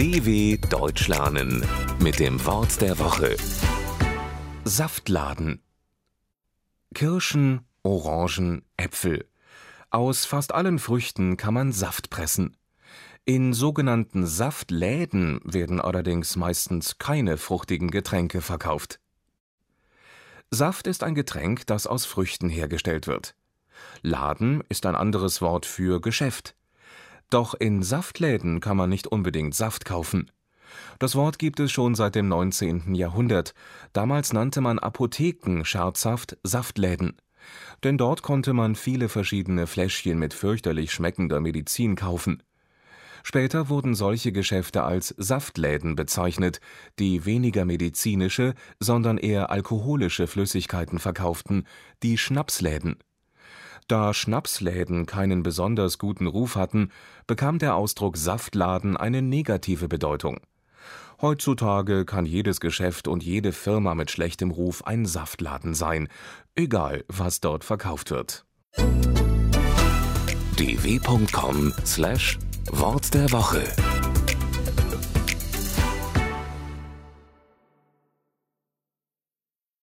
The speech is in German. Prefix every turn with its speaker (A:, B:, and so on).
A: DW Deutsch lernen mit dem Wort der Woche. Saftladen. Kirschen, Orangen, Äpfel. Aus fast allen Früchten kann man Saft pressen. In sogenannten Saftläden werden allerdings meistens keine fruchtigen Getränke verkauft. Saft ist ein Getränk, das aus Früchten hergestellt wird. Laden ist ein anderes Wort für Geschäft. Doch in Saftläden kann man nicht unbedingt Saft kaufen. Das Wort gibt es schon seit dem 19. Jahrhundert. Damals nannte man Apotheken scherzhaft Saftläden. Denn dort konnte man viele verschiedene Fläschchen mit fürchterlich schmeckender Medizin kaufen. Später wurden solche Geschäfte als Saftläden bezeichnet, die weniger medizinische, sondern eher alkoholische Flüssigkeiten verkauften, die Schnapsläden. Da Schnapsläden keinen besonders guten Ruf hatten, bekam der Ausdruck Saftladen eine negative Bedeutung. Heutzutage kann jedes Geschäft und jede Firma mit schlechtem Ruf ein Saftladen sein, egal was dort verkauft wird.
B: dw.com/wort der Woche